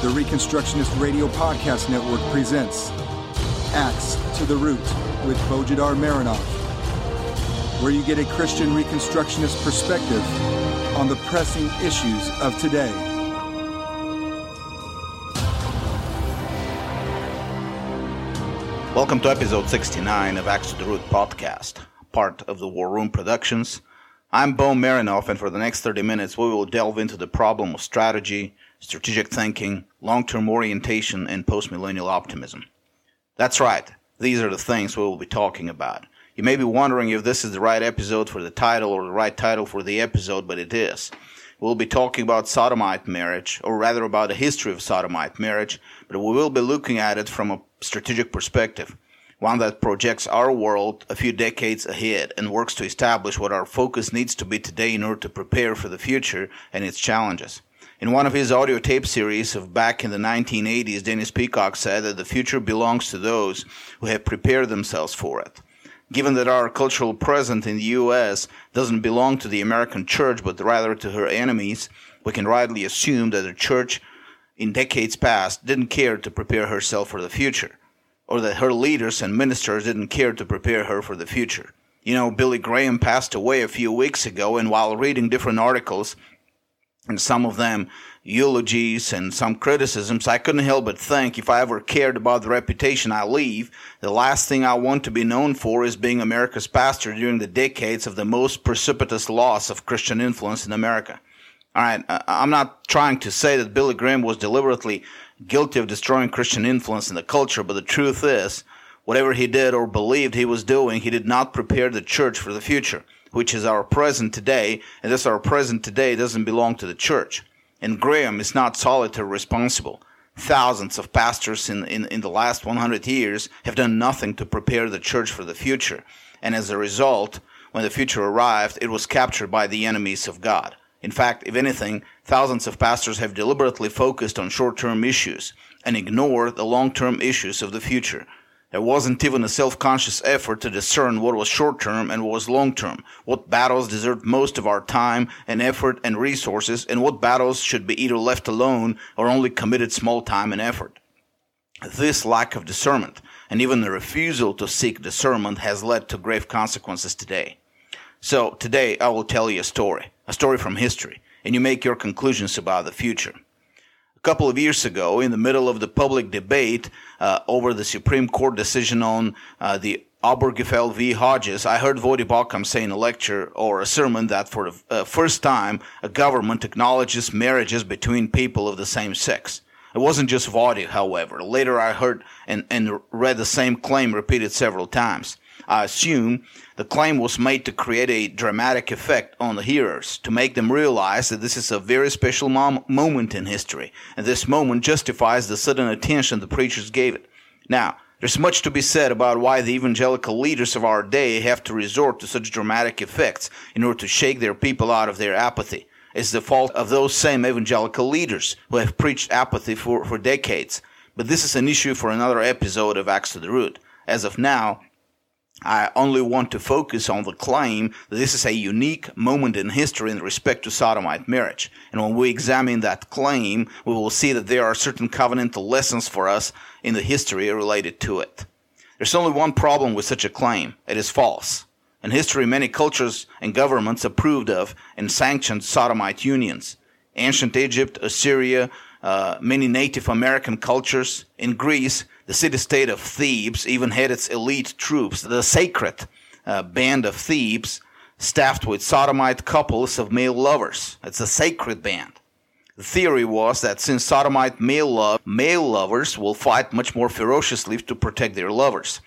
The Reconstructionist Radio Podcast Network presents Axe to the Root with Bojidar Marinov, where you get a Christian Reconstructionist perspective on the pressing issues of today. Welcome to episode 69 of Axe to the Root podcast, part of the War Room Productions. I'm Bo Marinov, and for the next 30 minutes, we will delve into the problem of strategy, strategic thinking, long term orientation, and postmillennial optimism. That's right, these are the things we will be talking about. You may be wondering if this is the right episode for the title or the right title for the episode, but it is. We'll be talking about sodomite marriage, or rather about the history of sodomite marriage, but we will be looking at it from a strategic perspective, one that projects our world a few decades ahead and works to establish what our focus needs to be today in order to prepare for the future and its challenges. In one of his audio tape series of back in the 1980s, Dennis Peacocke said that the future belongs to those who have prepared themselves for it. Given that our cultural presence in the U.S. doesn't belong to the American church, but rather to her enemies, we can rightly assume that the church in decades past didn't care to prepare herself for the future, or that her leaders and ministers didn't care to prepare her for the future. You know, Billy Graham passed away a few weeks ago, and while reading different articles, and some of them eulogies and some criticisms, I couldn't help but think if I ever cared about the reputation I leave, the last thing I want to be known for is being America's pastor during the decades of the most precipitous loss of Christian influence in America. All right, I'm not trying to say that Billy Graham was deliberately guilty of destroying Christian influence in the culture, but the truth is, whatever he did or believed he was doing, he did not prepare the church for the future which is our present today, and this our present today doesn't belong to the church. And Graham is not solitary responsible. Thousands of pastors in, in, in the last 100 years have done nothing to prepare the church for the future. And as a result, when the future arrived, it was captured by the enemies of God. In fact, if anything, thousands of pastors have deliberately focused on short term issues and ignored the long term issues of the future. There wasn't even a self-conscious effort to discern what was short-term and what was long-term, what battles deserved most of our time and effort and resources, and what battles should be either left alone or only committed small time and effort. This lack of discernment, and even the refusal to seek discernment, has led to grave consequences today. So, today I will tell you a story, a story from history, and you make your conclusions about the future. A couple of years ago, in the middle of the public debate uh, over the Supreme Court decision on uh, the Obergefell v. Hodges, I heard Voddie Baucham say in a lecture or a sermon that for the uh, first time, a government acknowledges marriages between people of the same sex. It wasn't just Voddie, however. Later I heard and, and read the same claim repeated several times. I assume the claim was made to create a dramatic effect on the hearers, to make them realize that this is a very special mom- moment in history, and this moment justifies the sudden attention the preachers gave it. Now, there's much to be said about why the evangelical leaders of our day have to resort to such dramatic effects in order to shake their people out of their apathy. It's the fault of those same evangelical leaders who have preached apathy for, for decades. But this is an issue for another episode of Axe to the Root. As of now, I only want to focus on the claim that this is a unique moment in history in respect to sodomite marriage. And when we examine that claim, we will see that there are certain covenantal lessons for us in the history related to it. There's only one problem with such a claim. It is false. In history, many cultures and governments approved of and sanctioned sodomite unions. Ancient Egypt, Assyria, uh, many Native American cultures. In Greece, the city-state of Thebes even had its elite troops, the sacred uh, band of Thebes, staffed with sodomite couples of male lovers. It's a sacred band. The theory was that since sodomite male love, male lovers will fight much more ferociously to protect their lovers.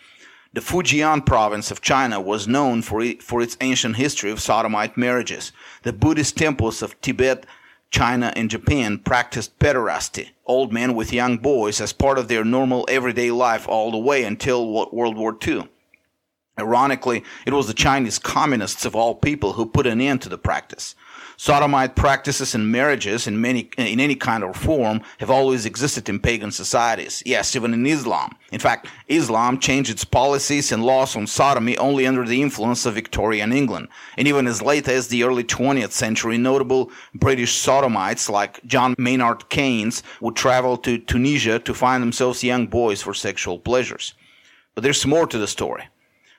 The Fujian province of China was known for, it, for its ancient history of sodomite marriages. The Buddhist temples of Tibet China and Japan practiced pederasty, old men with young boys, as part of their normal everyday life all the way until World War II. Ironically, it was the Chinese communists of all people who put an end to the practice. Sodomite practices and marriages in many in any kind or form have always existed in pagan societies. Yes, even in Islam. In fact, Islam changed its policies and laws on sodomy only under the influence of Victorian England. And even as late as the early 20th century, notable British sodomites like John Maynard Keynes would travel to Tunisia to find themselves young boys for sexual pleasures. But there's more to the story.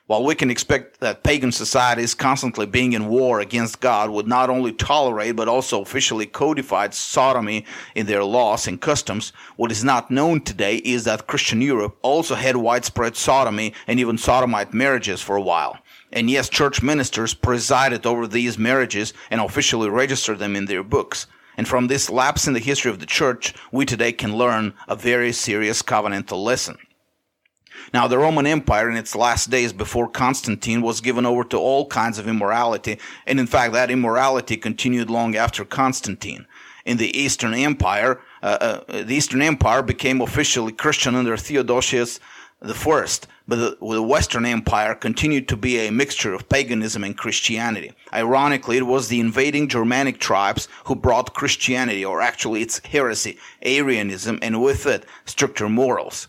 While we can expect that pagan societies constantly being in war against God would not only tolerate but also officially codified sodomy in their laws and customs, what is not known today is that Christian Europe also had widespread sodomy and even sodomite marriages for a while. And yes, church ministers presided over these marriages and officially registered them in their books. And from this lapse in the history of the church, we today can learn a very serious covenantal lesson. Now, the Roman Empire in its last days before Constantine was given over to all kinds of immorality, and in fact, that immorality continued long after Constantine. In the Eastern Empire, uh, uh, the Eastern Empire became officially Christian under Theodosius I, but the, the, Western Empire continued to be a mixture of paganism and Christianity. Ironically, it was the invading Germanic tribes who brought Christianity, or actually its heresy, Arianism, and with it, stricter morals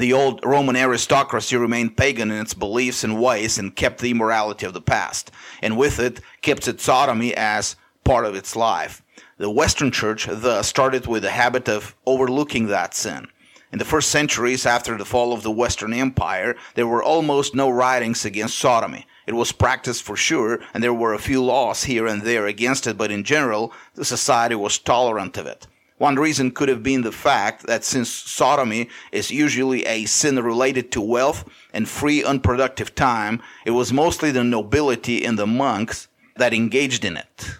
the old Roman aristocracy remained pagan in its beliefs and ways and kept the immorality of the past, and with it kept its sodomy as part of its life. The Western Church thus started with the habit of overlooking that sin. In the first centuries after the fall of the Western Empire, there were almost no writings against sodomy. It was practiced for sure, and there were a few laws here and there against it, but in general, the society was tolerant of it. One reason could have been the fact that since sodomy is usually a sin related to wealth and free unproductive time, it was mostly the nobility and the monks that engaged in it.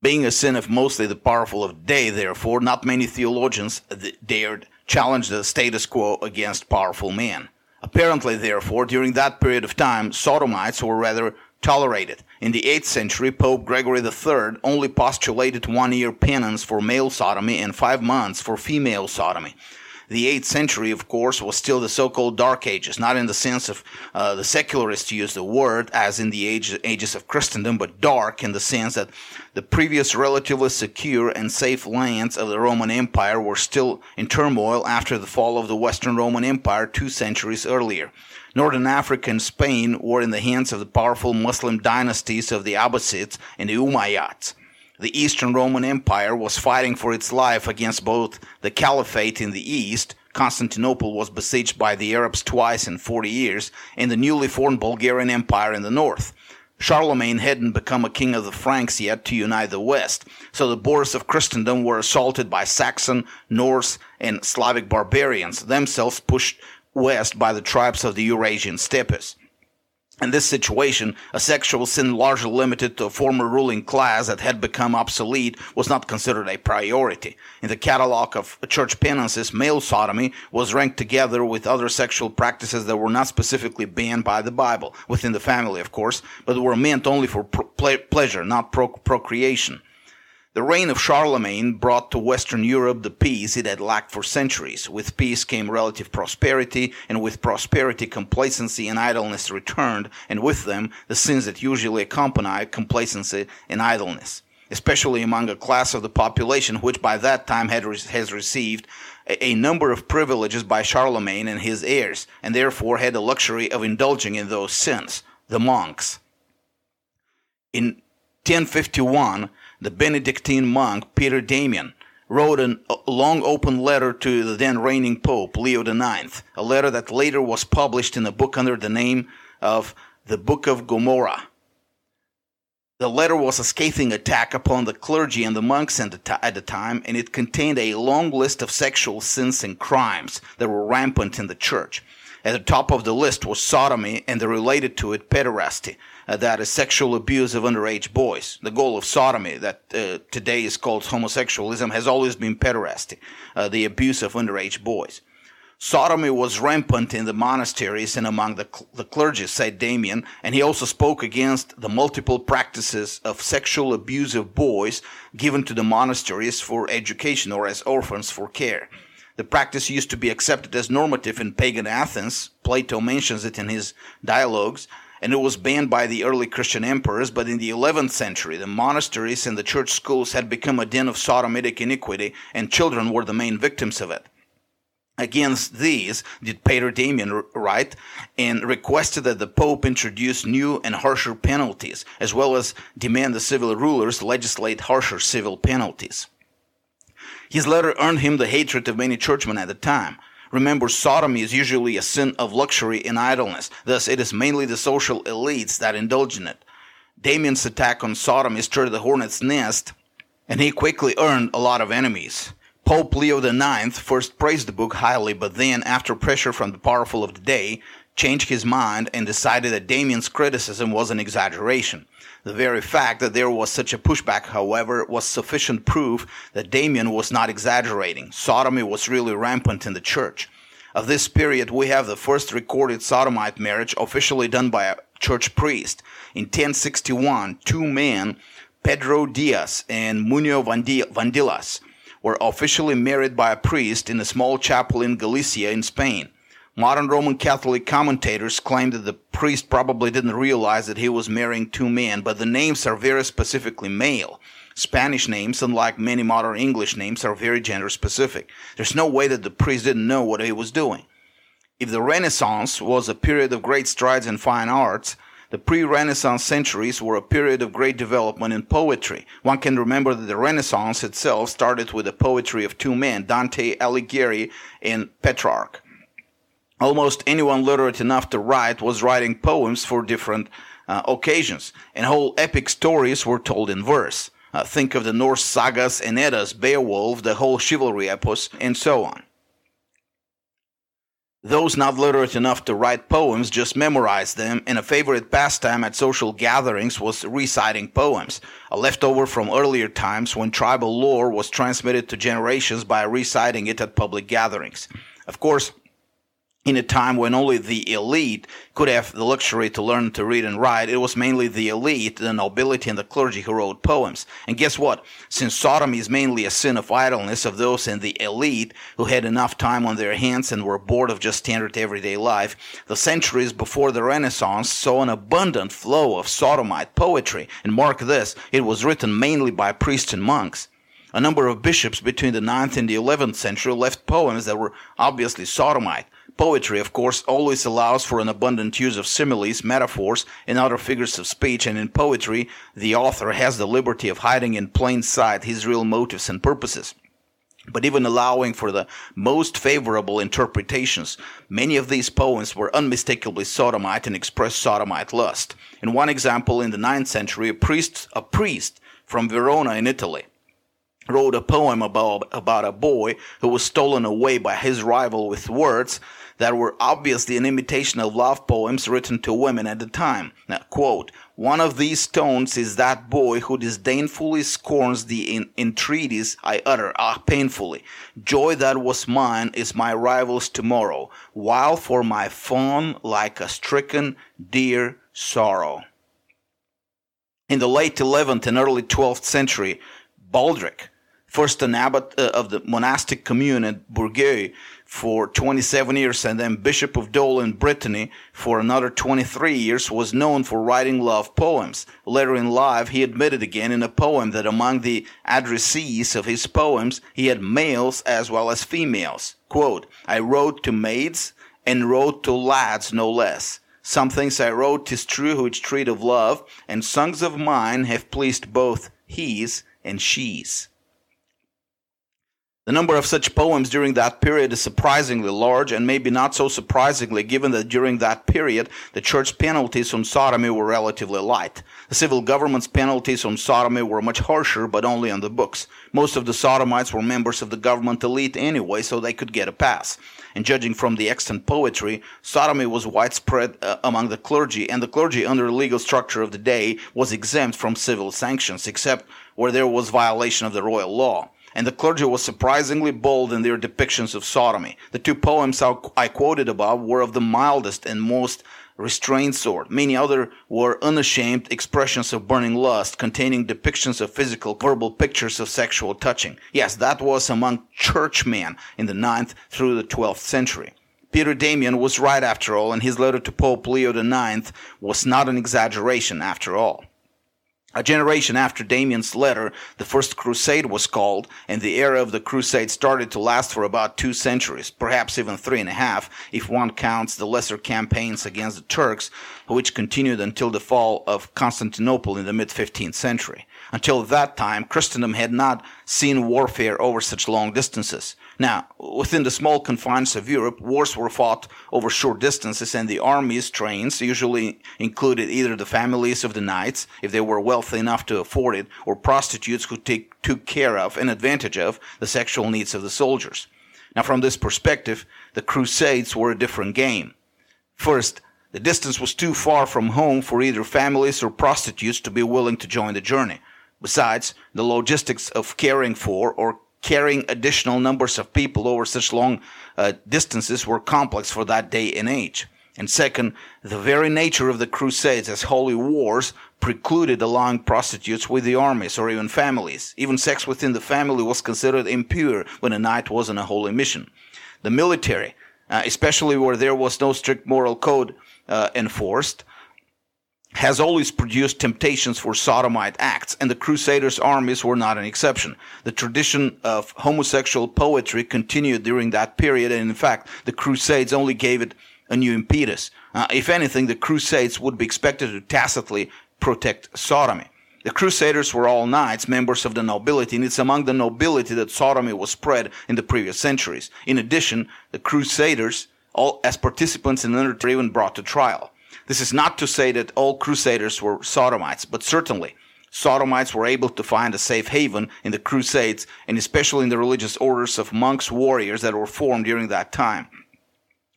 Being a sin of mostly the powerful of day, therefore, not many theologians dared challenge the status quo against powerful men. Apparently, therefore, during that period of time, sodomites were rather tolerated. In the 8th century, Pope Gregory III only postulated one year penance for male sodomy and five months for female sodomy. The 8th century, of course, was still the so-called Dark Ages, not in the sense of uh, the secularists use the word as in the age, ages of Christendom, but dark in the sense that the previous relatively secure and safe lands of the Roman Empire were still in turmoil after the fall of the Western Roman Empire two centuries earlier. Northern Africa and Spain were in the hands of the powerful Muslim dynasties of the Abbasids and the Umayyads. The Eastern Roman Empire was fighting for its life against both the Caliphate in the east, Constantinople was besieged by the Arabs twice in 40 years, and the newly formed Bulgarian Empire in the north. Charlemagne hadn't become a king of the Franks yet to unite the West, so the borders of Christendom were assaulted by Saxon, Norse, and Slavic barbarians, themselves pushed west by the tribes of the Eurasian steppes. In this situation, a sexual sin largely limited to a former ruling class that had become obsolete was not considered a priority. In the catalog of church penances, male sodomy was ranked together with other sexual practices that were not specifically banned by the Bible, within the family, of course, but were meant only for pleasure, not procreation. The reign of Charlemagne brought to Western Europe the peace it had lacked for centuries. With peace came relative prosperity, and with prosperity, complacency and idleness returned, and with them, the sins that usually accompany complacency and idleness, especially among a class of the population which by that time had re- has received a, a number of privileges by Charlemagne and his heirs, and therefore had the luxury of indulging in those sins, the monks. In 1051, the Benedictine monk Peter Damian wrote a long open letter to the then reigning Pope Leo IX, a letter that later was published in a book under the name of the Book of Gomorrah. The letter was a scathing attack upon the clergy and the monks at the time, and it contained a long list of sexual sins and crimes that were rampant in the church. At the top of the list was sodomy and the related to it pederasty, that is sexual abuse of underage boys. The goal of sodomy, that uh, today is called homosexualism, has always been pederasty, uh, the abuse of underage boys. Sodomy was rampant in the monasteries and among the, cl- the clergy, said Damian, and he also spoke against the multiple practices of sexual abuse of boys given to the monasteries for education or as orphans for care. The practice used to be accepted as normative in pagan Athens. Plato mentions it in his dialogues and it was banned by the early Christian emperors, but in the 11th century, the monasteries and the church schools had become a den of sodomitic iniquity, and children were the main victims of it. Against these did Pater Damian write and requested that the Pope introduce new and harsher penalties, as well as demand the civil rulers legislate harsher civil penalties. His letter earned him the hatred of many churchmen at the time. Remember, sodomy is usually a sin of luxury and idleness. Thus, it is mainly the social elites that indulge in it. Damian's attack on sodomy stirred the hornet's nest, and he quickly earned a lot of enemies. Pope Leo IX first praised the book highly, but then, after pressure from the powerful of the day, changed his mind and decided that Damian's criticism was an exaggeration. The very fact that there was such a pushback, however, was sufficient proof that Damian was not exaggerating. Sodomy was really rampant in the church. Of this period, we have the first recorded sodomite marriage officially done by a church priest. In 1061, two men, Pedro Diaz and Munio Vandilas, were officially married by a priest in a small chapel in Galicia in Spain. Modern Roman Catholic commentators claim that the priest probably didn't realize that he was marrying two men, but the names are very specifically male. Spanish names, unlike many modern English names, are very gender specific. There's no way that the priest didn't know what he was doing. If the Renaissance was a period of great strides in fine arts, the pre-Renaissance centuries were a period of great development in poetry. One can remember that the Renaissance itself started with the poetry of two men, Dante Alighieri and Petrarch. Almost anyone literate enough to write was writing poems for different uh, occasions, and whole epic stories were told in verse. Uh, think of the Norse sagas, and Eddas, Beowulf, the whole chivalry epos, and so on. Those not literate enough to write poems just memorized them, and a favorite pastime at social gatherings was reciting poems, a leftover from earlier times when tribal lore was transmitted to generations by reciting it at public gatherings. Of course, in a time when only the elite could have the luxury to learn to read and write, it was mainly the elite, the nobility, and the clergy who wrote poems. And guess what? Since sodomy is mainly a sin of idleness of those in the elite who had enough time on their hands and were bored of just standard everyday life, the centuries before the Renaissance saw an abundant flow of sodomite poetry. And mark this, it was written mainly by priests and monks. A number of bishops between the 9th and the 11th century left poems that were obviously sodomite. Poetry, of course, always allows for an abundant use of similes, metaphors, and other figures of speech, and in poetry, the author has the liberty of hiding in plain sight his real motives and purposes. But even allowing for the most favorable interpretations, many of these poems were unmistakably sodomite and expressed sodomite lust. In one example, in the ninth century, a priest, a priest from Verona in Italy, wrote a poem about, about a boy who was stolen away by his rival with words that were obviously an imitation of love poems written to women at the time. Now, quote, one of these stones is that boy who disdainfully scorns the in- entreaties I utter, ah, painfully. Joy that was mine is my rival's tomorrow, while for my fawn, like a stricken deer, sorrow. In the late 11th and early 12th century, Baldric, first an abbot uh, of the monastic commune at Bourgueil, for 27 years and then Bishop of Dol in Brittany for another 23 years, was known for writing love poems. Later in life, he admitted again in a poem that among the addressees of his poems, he had males as well as females. Quote, I wrote to maids and wrote to lads no less. Some things I wrote, tis true, which treat of love, and songs of mine have pleased both he's and she's. The number of such poems during that period is surprisingly large, and maybe not so surprisingly given that during that period the church penalties on sodomy were relatively light. The civil government's penalties on sodomy were much harsher, but only on the books. Most of the sodomites were members of the government elite anyway, so they could get a pass. And judging from the extant poetry, sodomy was widespread uh, among the clergy, and the clergy, under the legal structure of the day, was exempt from civil sanctions, except where there was violation of the royal law and the clergy was surprisingly bold in their depictions of sodomy. The two poems I quoted above were of the mildest and most restrained sort. Many other were unashamed expressions of burning lust, containing depictions of physical, verbal pictures of sexual touching. Yes, that was among churchmen in the 9th through the 12th century. Peter Damian was right after all, and his letter to Pope Leo IX was not an exaggeration after all. A generation after Damian's letter, the First Crusade was called, and the era of the Crusade started to last for about two centuries, perhaps even three and a half, if one counts the lesser campaigns against the Turks, which continued until the fall of Constantinople in the mid 15th century. Until that time, Christendom had not seen warfare over such long distances. Now, within the small confines of Europe, wars were fought over short distances, and the army's trains usually included either the families of the knights, if they were wealthy enough to afford it, or prostitutes who take, took care of and advantage of the sexual needs of the soldiers. Now, from this perspective, the Crusades were a different game. First, the distance was too far from home for either families or prostitutes to be willing to join the journey. Besides, the logistics of caring for or carrying additional numbers of people over such long uh, distances were complex for that day and age. And second, the very nature of the Crusades as holy wars precluded allowing prostitutes with the armies or even families. Even sex within the family was considered impure when a knight was on a holy mission. The military, uh, especially where there was no strict moral code uh, enforced, has always produced temptations for sodomite acts, and the Crusaders' armies were not an exception. The tradition of homosexual poetry continued during that period, and in fact, the Crusades only gave it a new impetus. Uh, if anything, the Crusades would be expected to tacitly protect sodomy. The Crusaders were all knights, members of the nobility, and it's among the nobility that sodomy was spread in the previous centuries. In addition, the Crusaders, all as participants in the even brought to trial. This is not to say that all crusaders were sodomites, but certainly sodomites were able to find a safe haven in the crusades and especially in the religious orders of monks warriors that were formed during that time.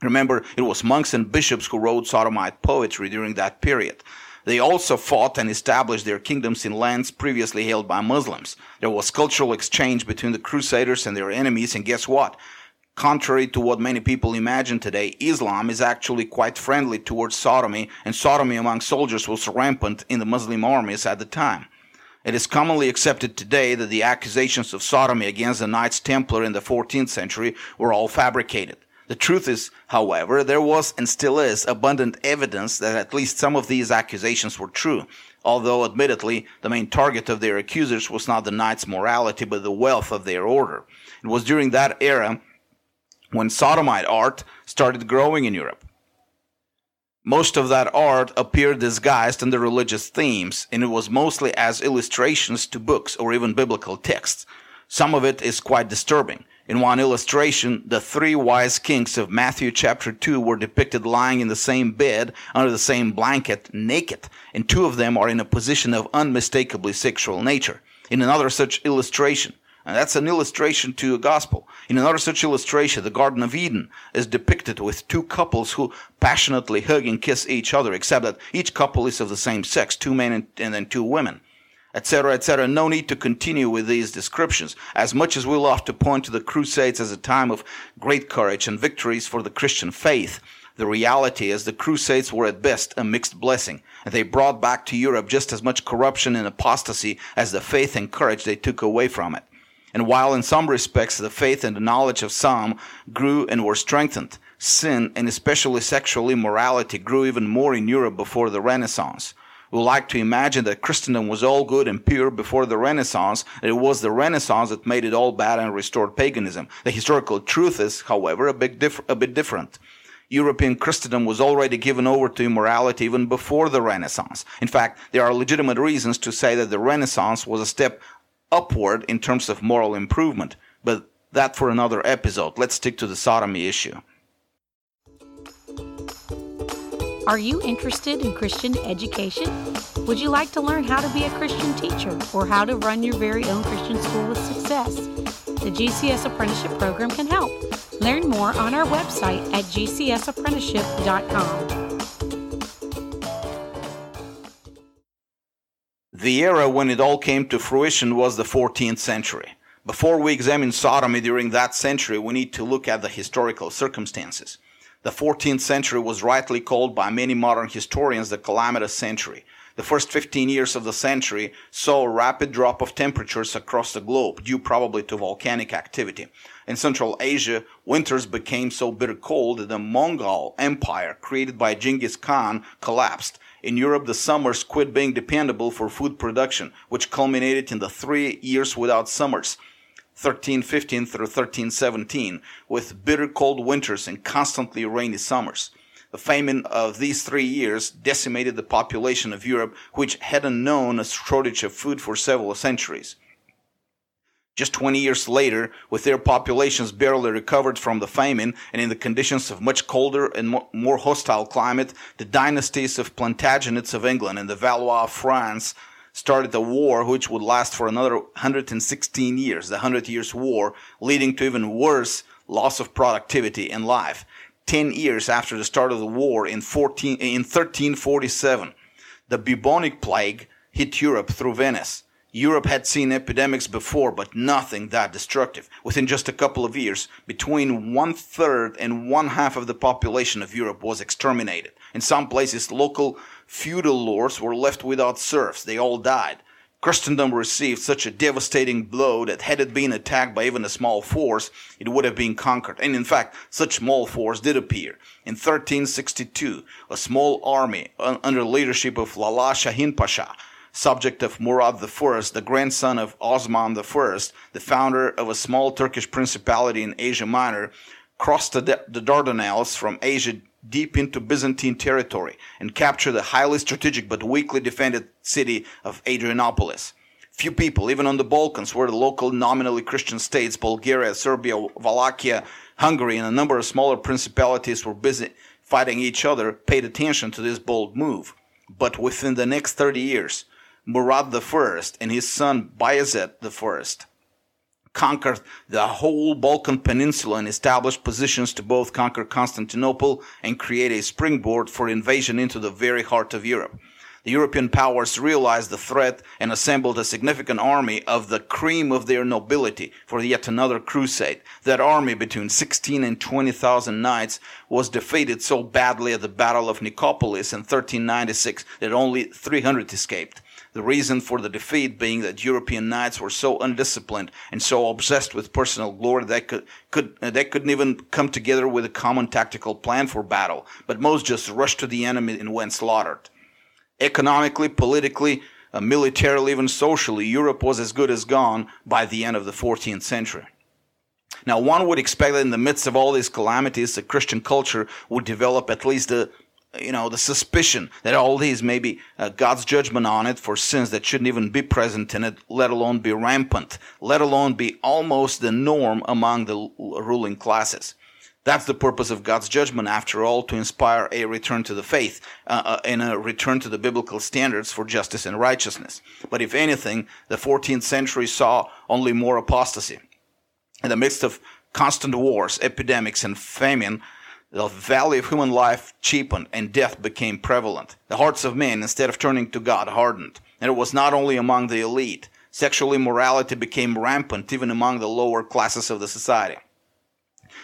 Remember, it was monks and bishops who wrote sodomite poetry during that period. They also fought and established their kingdoms in lands previously held by Muslims. There was cultural exchange between the crusaders and their enemies, and guess what? Contrary to what many people imagine today, Islam is actually quite friendly towards sodomy, and sodomy among soldiers was rampant in the Muslim armies at the time. It is commonly accepted today that the accusations of sodomy against the Knights Templar in the 14th century were all fabricated. The truth is, however, there was and still is abundant evidence that at least some of these accusations were true, although admittedly the main target of their accusers was not the knights' morality but the wealth of their order. It was during that era when sodomite art started growing in Europe. Most of that art appeared disguised under religious themes, and it was mostly as illustrations to books or even biblical texts. Some of it is quite disturbing. In one illustration, the three wise kings of Matthew chapter 2 were depicted lying in the same bed, under the same blanket, naked, and two of them are in a position of unmistakably sexual nature. In another such illustration, and that's an illustration to a gospel. In another such illustration, the Garden of Eden is depicted with two couples who passionately hug and kiss each other, except that each couple is of the same sex, two men and, and then two women, etc., etc. No need to continue with these descriptions. As much as we love to point to the Crusades as a time of great courage and victories for the Christian faith, the reality is the Crusades were at best a mixed blessing, they brought back to Europe just as much corruption and apostasy as the faith and courage they took away from it. And while in some respects the faith and the knowledge of some grew and were strengthened, sin and especially sexual immorality grew even more in Europe before the Renaissance. We like to imagine that Christendom was all good and pure before the Renaissance, and it was the Renaissance that made it all bad and restored paganism. The historical truth is, however, a bit, diff- a bit different. European Christendom was already given over to immorality even before the Renaissance. In fact, there are legitimate reasons to say that the Renaissance was a step upward in terms of moral improvement, but that for another episode. Let's stick to the sodomy issue. Are you interested in Christian education? Would you like to learn how to be a Christian teacher or how to run your very own Christian school with success? The GCS Apprenticeship Program can help. Learn more on our website at gcsapprenticeship.com. The era when it all came to fruition was the 14th century. Before we examine sodomy during that century, we need to look at the historical circumstances. The 14th century was rightly called by many modern historians the calamitous century. The first 15 years of the century saw a rapid drop of temperatures across the globe, due probably to volcanic activity. In Central Asia, winters became so bitter cold that the Mongol Empire, created by Genghis Khan, collapsed. In Europe, the summers quit being dependable for food production, which culminated in the three years without summers. 1315 through 1317, with bitter cold winters and constantly rainy summers. The famine of these three years decimated the population of Europe, which hadn't known a shortage of food for several centuries. Just 20 years later, with their populations barely recovered from the famine and in the conditions of much colder and more hostile climate, the dynasties of Plantagenets of England and the Valois of France started a war which would last for another 116 years, the Hundred Years' War, leading to even worse loss of productivity and life. 10 years after the start of the war in, 14, in 1347. The bubonic plague hit Europe through Venice. Europe had seen epidemics before, but nothing that destructive. Within just a couple of years, between one third and one half of the population of Europe was exterminated. In some places, local feudal lords were left without serfs. They all died. Christendom received such a devastating blow that had it been attacked by even a small force, it would have been conquered. And in fact, such small force did appear. In 1362, a small army under leadership of Lala Shahin Pasha, subject of Murad I, the grandson of Osman I, the founder of a small Turkish principality in Asia Minor, crossed the, the Dardanelles from Asia deep into Byzantine territory and captured the highly strategic but weakly defended city of Adrianopolis. Few people, even on the Balkans, where the local nominally Christian states, Bulgaria, Serbia, Wallachia, Hungary, and a number of smaller principalities were busy fighting each other, paid attention to this bold move. But within the next 30 years, Murad I and his son Bayezid I conquered the whole Balkan Peninsula and established positions to both conquer Constantinople and create a springboard for invasion into the very heart of Europe. The European powers realized the threat and assembled a significant army of the cream of their nobility for yet another crusade. That army, between 16 and 20,000 knights, was defeated so badly at the Battle of Nicopolis in 1396 that only 300 escaped. The reason for the defeat being that European knights were so undisciplined and so obsessed with personal glory that could, could uh, they couldn't even come together with a common tactical plan for battle, but most just rushed to the enemy and went slaughtered. Economically, politically, uh, militarily, even socially, Europe was as good as gone by the end of the 14th century. Now, one would expect that in the midst of all these calamities, the Christian culture would develop at least a, you know, the suspicion that all these may be uh, God's judgment on it for sins that shouldn't even be present in it, let alone be rampant, let alone be almost the norm among the ruling classes. That's the purpose of God's judgment, after all, to inspire a return to the faith uh, uh, and a return to the biblical standards for justice and righteousness. But if anything, the 14th century saw only more apostasy. In the midst of constant wars, epidemics, and famine, the value of human life cheapened and death became prevalent. The hearts of men, instead of turning to God, hardened. And it was not only among the elite. Sexual immorality became rampant even among the lower classes of the society.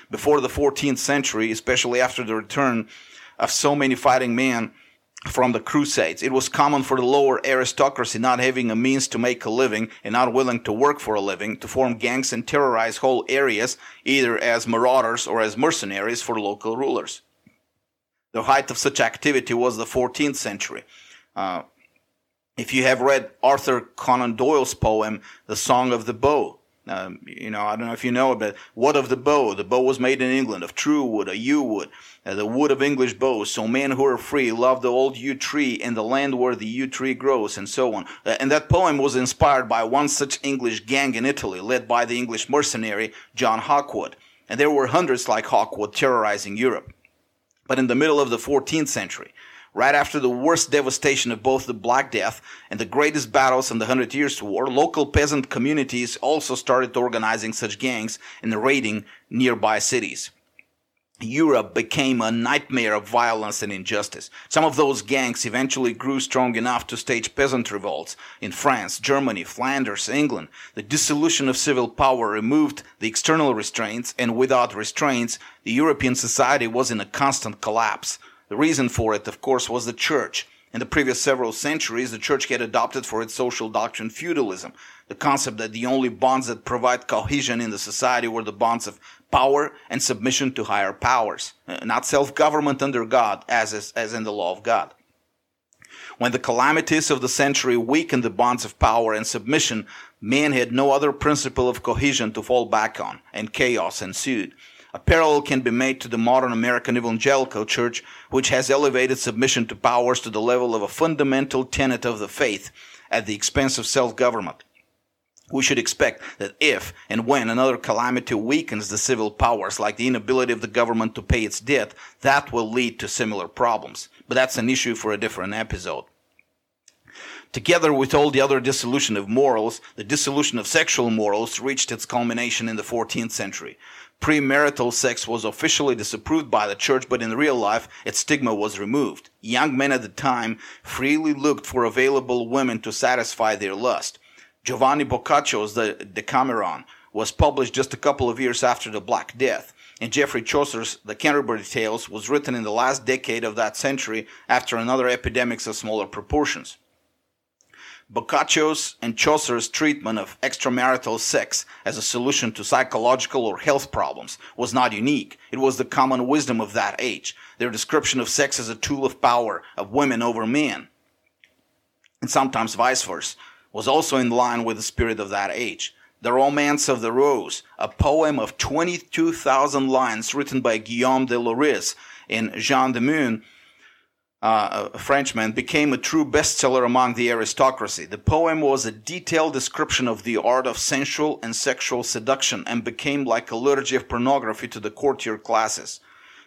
Before the 14th century, especially after the return of so many fighting men, from the Crusades. It was common for the lower aristocracy not having a means to make a living and not willing to work for a living to form gangs and terrorize whole areas either as marauders or as mercenaries for local rulers. The height of such activity was the 14th century. Uh, if you have read Arthur Conan Doyle's poem, The Song of the Bow, um, you know, I don't know if you know it, but what of the bow? The bow was made in England of true wood, a yew wood, uh, the wood of English bows. So men who are free love the old yew tree and the land where the yew tree grows, and so on. Uh, and that poem was inspired by one such English gang in Italy, led by the English mercenary John Hawkwood. And there were hundreds like Hawkwood terrorizing Europe. But in the middle of the 14th century, right after the worst devastation of both the Black Death and the greatest battles in the Hundred Years' War, local peasant communities also started organizing such gangs and raiding nearby cities. Europe became a nightmare of violence and injustice. Some of those gangs eventually grew strong enough to stage peasant revolts in France, Germany, Flanders, England. The dissolution of civil power removed the external restraints, and without restraints, the European society was in a constant collapse. The reason for it, of course, was the church. In the previous several centuries, the church had adopted for its social doctrine feudalism, the concept that the only bonds that provide cohesion in the society were the bonds of power and submission to higher powers, uh, not self-government under God, as, is, as in the law of God. When the calamities of the century weakened the bonds of power and submission, man had no other principle of cohesion to fall back on, and chaos ensued. A parallel can be made to the modern American evangelical church, which has elevated submission to powers to the level of a fundamental tenet of the faith at the expense of self-government. We should expect that if and when another calamity weakens the civil powers, like the inability of the government to pay its debt, that will lead to similar problems. But that's an issue for a different episode. Together with all the other dissolution of morals, the dissolution of sexual morals reached its culmination in the 14th century. Premarital sex was officially disapproved by the church, but in real life, its stigma was removed. Young men at the time freely looked for available women to satisfy their lust. Giovanni Boccaccio's The Decameron was published just a couple of years after the Black Death, and Geoffrey Chaucer's The Canterbury Tales was written in the last decade of that century after another epidemic of smaller proportions. Boccaccio's and Chaucer's treatment of extramarital sex as a solution to psychological or health problems was not unique. It was the common wisdom of that age. Their description of sex as a tool of power of women over men, and sometimes vice versa, was also in line with the spirit of that age. The Romance of the Rose, a poem of 22,000 lines written by Guillaume de Lorris and Jean de Meun, uh, a Frenchman, became a true bestseller among the aristocracy. The poem was a detailed description of the art of sensual and sexual seduction and became like a liturgy of pornography to the courtier classes.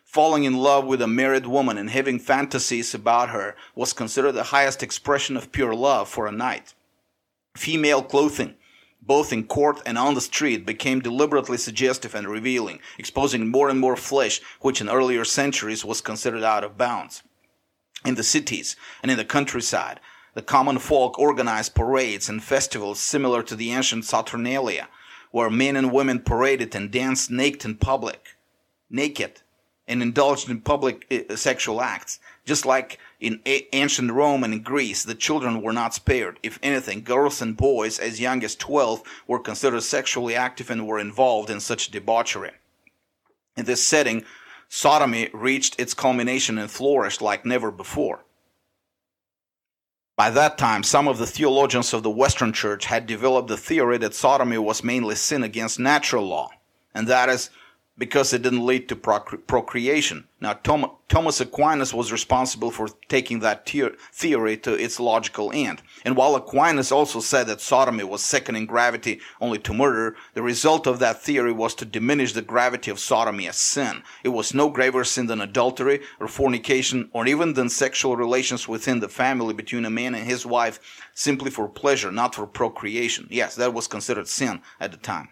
Falling in love with a married woman and having fantasies about her was considered the highest expression of pure love for a knight. Female clothing, both in court and on the street, became deliberately suggestive and revealing, exposing more and more flesh, which in earlier centuries was considered out of bounds. In the cities and in the countryside, the common folk organized parades and festivals similar to the ancient Saturnalia, where men and women paraded and danced naked in public, naked, and indulged in public uh, sexual acts. Just like in ancient Rome and in Greece, the children were not spared. If anything, girls and boys as young as 12 were considered sexually active and were involved in such debauchery. In this setting, sodomy reached its culmination and flourished like never before. By that time, some of the theologians of the Western Church had developed the theory that sodomy was mainly sin against natural law, and that is because it didn't lead to procre- procreation. Now, Thomas Aquinas was responsible for taking that theory to its logical end. And while Aquinas also said that sodomy was second in gravity only to murder, the result of that theory was to diminish the gravity of sodomy as sin. It was no graver sin than adultery or fornication or even than sexual relations within the family between a man and his wife simply for pleasure, not for procreation. Yes, that was considered sin at the time.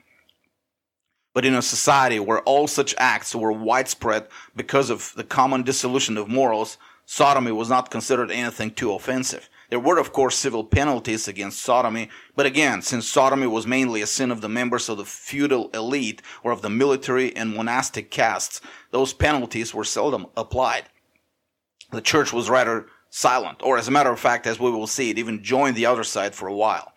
But in a society where all such acts were widespread because of the common dissolution of morals, sodomy was not considered anything too offensive. There were, of course, civil penalties against sodomy, but again, since sodomy was mainly a sin of the members of the feudal elite or of the military and monastic castes, those penalties were seldom applied. The church was rather silent, or as a matter of fact, as we will see, it even joined the other side for a while.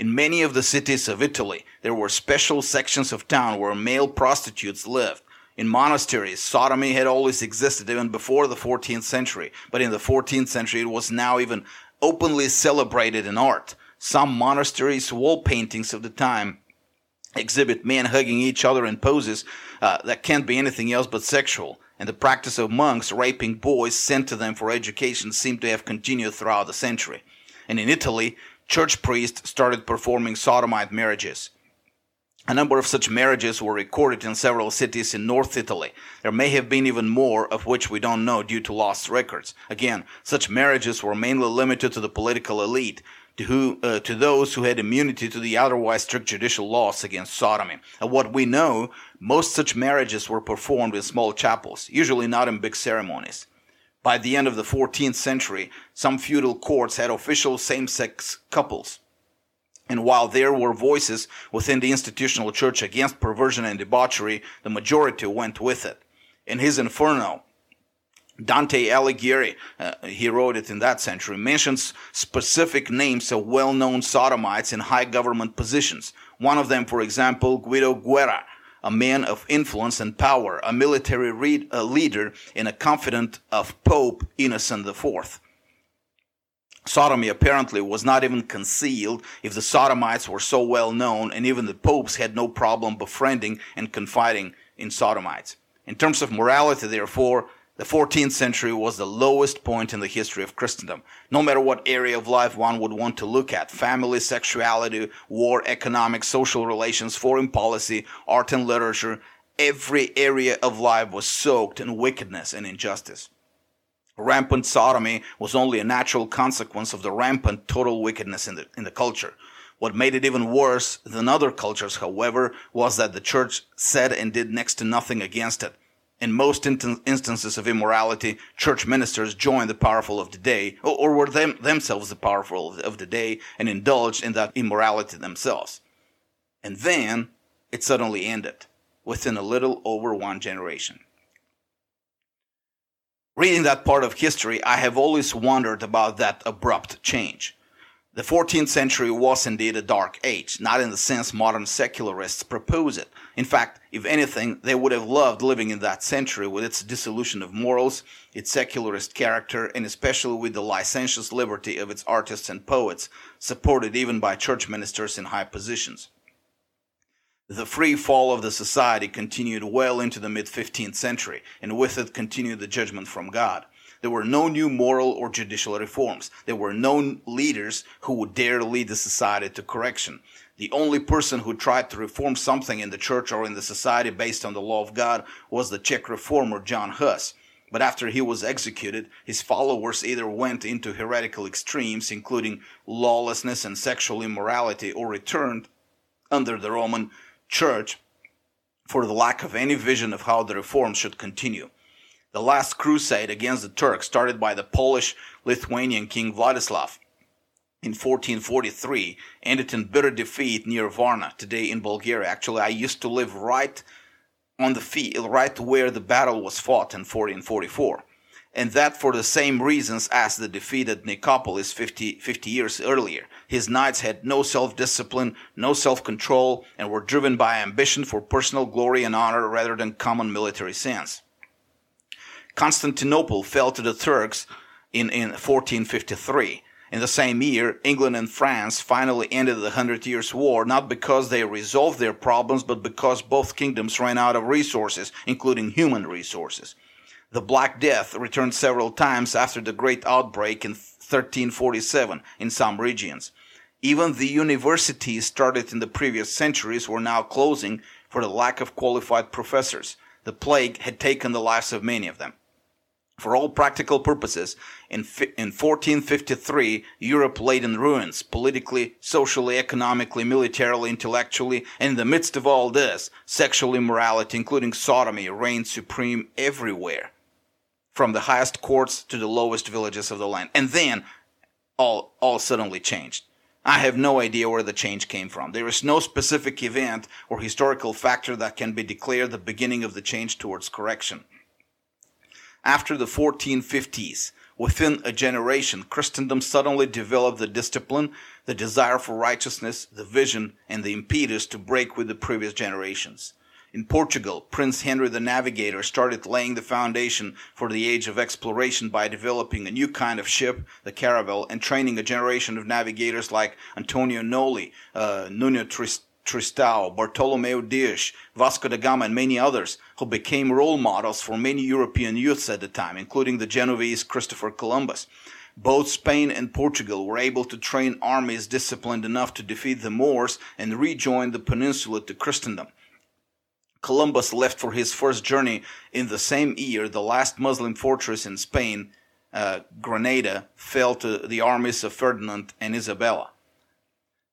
In many of the cities of Italy, there were special sections of town where male prostitutes lived. In monasteries, sodomy had always existed even before the 14th century, but in the 14th century it was now even openly celebrated in art. Some monasteries' wall paintings of the time exhibit men hugging each other in poses uh, that can't be anything else but sexual, and the practice of monks raping boys sent to them for education seemed to have continued throughout the century. And in Italy, church priests started performing sodomite marriages. A number of such marriages were recorded in several cities in North Italy. There may have been even more of which we don't know due to lost records. Again, such marriages were mainly limited to the political elite, to, who, uh, to those who had immunity to the otherwise strict judicial laws against sodomy. And what we know, most such marriages were performed in small chapels, usually not in big ceremonies. By the end of the 14th century, some feudal courts had official same-sex couples. And while there were voices within the institutional church against perversion and debauchery, the majority went with it. In his Inferno, Dante Alighieri, uh, he wrote it in that century, mentions specific names of well-known sodomites in high government positions. One of them, for example, Guido Guerra, a man of influence and power, a military read, a leader, and a confidant of Pope Innocent IV. Sodomy apparently was not even concealed if the sodomites were so well known, and even the popes had no problem befriending and confiding in sodomites. In terms of morality, therefore, the 14th century was the lowest point in the history of Christendom. No matter what area of life one would want to look at family, sexuality, war, economics, social relations, foreign policy, art and literature every area of life was soaked in wickedness and injustice. Rampant sodomy was only a natural consequence of the rampant total wickedness in the, in the culture. What made it even worse than other cultures, however, was that the church said and did next to nothing against it. In most instances of immorality, church ministers joined the powerful of the day, or, or were them, themselves the powerful of the day, and indulged in that immorality themselves. And then it suddenly ended within a little over one generation. Reading that part of history, I have always wondered about that abrupt change. The 14th century was indeed a dark age, not in the sense modern secularists propose it. In fact, if anything, they would have loved living in that century with its dissolution of morals, its secularist character, and especially with the licentious liberty of its artists and poets, supported even by church ministers in high positions. The free fall of the society continued well into the mid 15th century, and with it continued the judgment from God. There were no new moral or judicial reforms. There were no leaders who would dare lead the society to correction. The only person who tried to reform something in the church or in the society based on the law of God was the Czech reformer John Huss. But after he was executed, his followers either went into heretical extremes, including lawlessness and sexual immorality, or returned under the Roman Church for the lack of any vision of how the reforms should continue. The last crusade against the Turks started by the Polish Lithuanian King Vladislav in 1443 ended in bitter defeat near Varna, today in Bulgaria. Actually, I used to live right on the field, right where the battle was fought in 1444. And that for the same reasons as the defeat at Nicopolis 50, 50 years earlier. His knights had no self-discipline, no self-control, and were driven by ambition for personal glory and honor rather than common military sense. Constantinople fell to the Turks in, in 1453. In the same year, England and France finally ended the Hundred Years' War, not because they resolved their problems, but because both kingdoms ran out of resources, including human resources. The Black Death returned several times after the Great Outbreak in 1347 in some regions. Even the universities started in the previous centuries were now closing for the lack of qualified professors. The plague had taken the lives of many of them. For all practical purposes, in, in 1453, Europe lay in ruins, politically, socially, economically, militarily, intellectually, and in the midst of all this, sexual immorality, including sodomy, reigned supreme everywhere, from the highest courts to the lowest villages of the land. And then, all, all suddenly changed. I have no idea where the change came from. There is no specific event or historical factor that can be declared the beginning of the change towards correction. After the 1450s, within a generation, Christendom suddenly developed the discipline, the desire for righteousness, the vision, and the impetus to break with the previous generations. In Portugal, Prince Henry the Navigator started laying the foundation for the age of exploration by developing a new kind of ship, the caravel, and training a generation of navigators like Antonio Noli, uh, Nuno Trist- Tristão, Bartolomeu Dias, Vasco da Gama, and many others who became role models for many European youths at the time, including the Genovese Christopher Columbus. Both Spain and Portugal were able to train armies disciplined enough to defeat the Moors and rejoin the peninsula to Christendom. Columbus left for his first journey in the same year. The last Muslim fortress in Spain, uh, Granada, fell to the armies of Ferdinand and Isabella.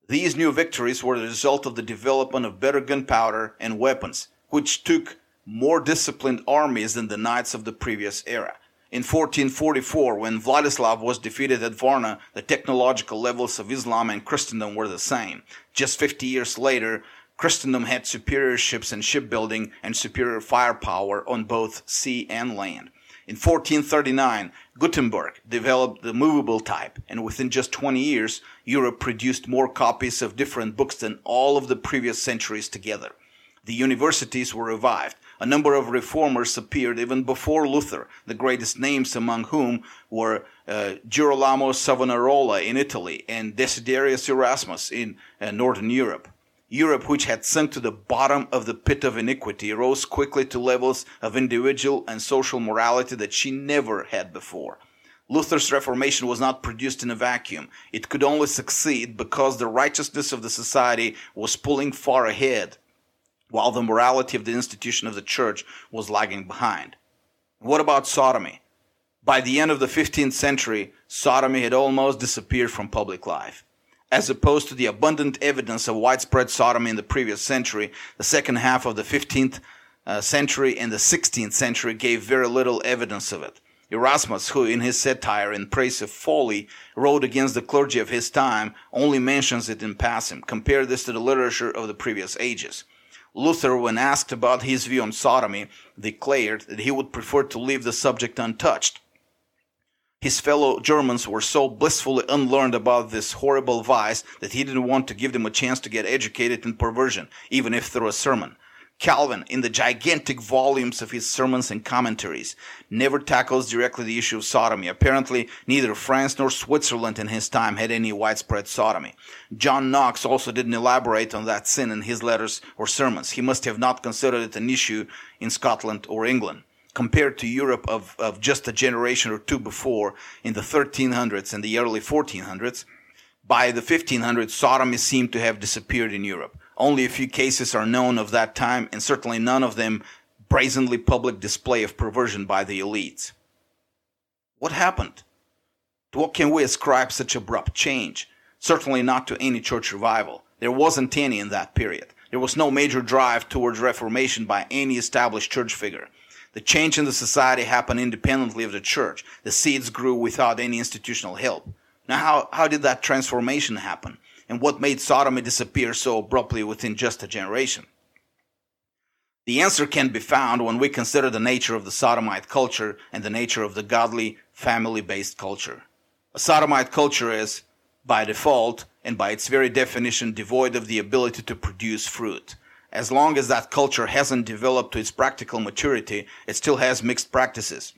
These new victories were the result of the development of better gunpowder and weapons, which took more disciplined armies than the knights of the previous era. In 1444, when Vladislav was defeated at Varna, the technological levels of Islam and Christendom were the same. Just 50 years later, Christendom had superior ships and shipbuilding and superior firepower on both sea and land. In 1439, Gutenberg developed the movable type, and within just 20 years, Europe produced more copies of different books than all of the previous centuries together. The universities were revived. A number of reformers appeared even before Luther, the greatest names among whom were uh, Girolamo Savonarola in Italy and Desiderius Erasmus in uh, Northern Europe. Europe, which had sunk to the bottom of the pit of iniquity, rose quickly to levels of individual and social morality that she never had before. Luther's Reformation was not produced in a vacuum. It could only succeed because the righteousness of the society was pulling far ahead, while the morality of the institution of the church was lagging behind. What about sodomy? By the end of the 15th century, sodomy had almost disappeared from public life. As opposed to the abundant evidence of widespread sodomy in the previous century, the second half of the 15th uh, century and the 16th century gave very little evidence of it. Erasmus, who in his satire in praise of folly wrote against the clergy of his time, only mentions it in passing. Compare this to the literature of the previous ages. Luther, when asked about his view on sodomy, declared that he would prefer to leave the subject untouched. His fellow Germans were so blissfully unlearned about this horrible vice that he didn't want to give them a chance to get educated in perversion, even if through a sermon. Calvin, in the gigantic volumes of his sermons and commentaries, never tackles directly the issue of sodomy. Apparently, neither France nor Switzerland in his time had any widespread sodomy. John Knox also didn't elaborate on that sin in his letters or sermons. He must have not considered it an issue in Scotland or England compared to Europe of, of just a generation or two before in the 1300s and the early 1400s, by the 1500s, sodomy seemed to have disappeared in Europe. Only a few cases are known of that time, and certainly none of them brazenly public display of perversion by the elites. What happened? To what can we ascribe such abrupt change? Certainly not to any church revival. There wasn't any in that period. There was no major drive towards reformation by any established church figure. The change in the society happened independently of the church. The seeds grew without any institutional help. Now, how, how did that transformation happen? And what made sodomy disappear so abruptly within just a generation? The answer can be found when we consider the nature of the sodomite culture and the nature of the godly, family based culture. A sodomite culture is, by default, and by its very definition, devoid of the ability to produce fruit as long as that culture hasn't developed to its practical maturity, it still has mixed practices.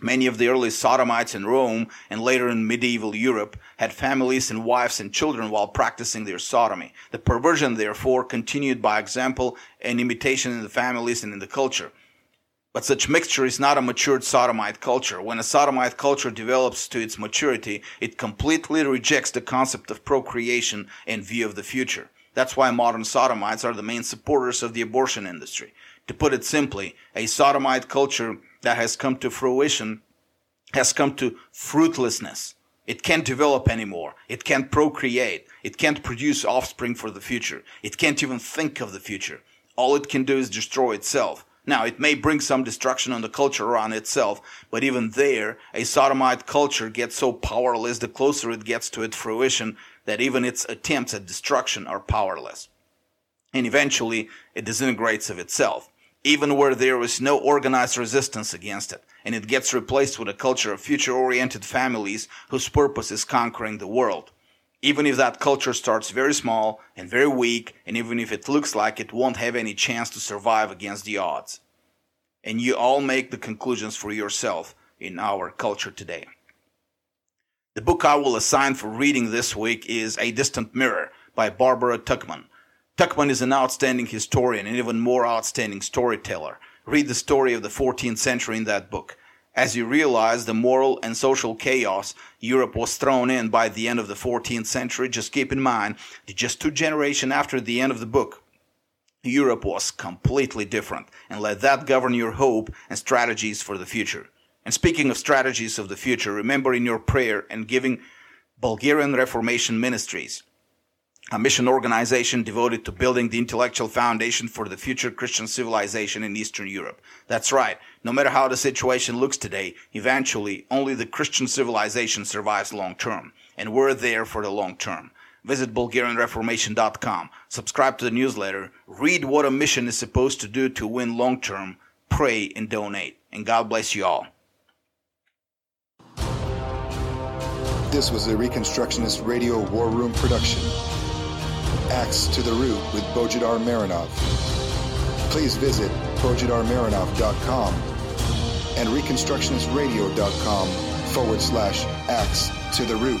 Many of the early sodomites in Rome and later in medieval Europe had families and wives and children while practicing their sodomy. The perversion, therefore, continued by example and imitation in the families and in the culture. But such mixture is not a matured sodomite culture. When a sodomite culture develops to its maturity, it completely rejects the concept of procreation and view of the future. That's why modern sodomites are the main supporters of the abortion industry. To put it simply, a sodomite culture that has come to fruition has come to fruitlessness. It can't develop anymore. It can't procreate. It can't produce offspring for the future. It can't even think of the future. All it can do is destroy itself. Now, it may bring some destruction on the culture around itself, but even there, a sodomite culture gets so powerless the closer it gets to its fruition that even its attempts at destruction are powerless. And eventually, it disintegrates of itself, even where there is no organized resistance against it, and it gets replaced with a culture of future-oriented families whose purpose is conquering the world. Even if that culture starts very small and very weak, and even if it looks like it won't have any chance to survive against the odds. And you all make the conclusions for yourself in our culture today. The book I will assign for reading this week is A Distant Mirror by Barbara Tuchman. Tuchman is an outstanding historian and even more outstanding storyteller. Read the story of the 14th century in that book. As you realize the moral and social chaos Europe was thrown in by the end of the 14th century, just keep in mind that just two generations after the end of the book, Europe was completely different, and let that govern your hope and strategies for the future. And speaking of strategies of the future, remember in your prayer and giving Bulgarian Reformation Ministries, a mission organization devoted to building the intellectual foundation for the future Christian civilization in Eastern Europe. That's right. No matter how the situation looks today, eventually only the Christian civilization survives long term. And we're there for the long term. Visit BulgarianReformation.com, subscribe to the newsletter, read what a mission is supposed to do to win long term, pray and donate. And God bless you all. This was a Reconstructionist Radio War Room production. Axe to the Root with Bojidar Marinov. Please visit bojidarmarinov.com and reconstructionistradio.com forward slash axe to the root.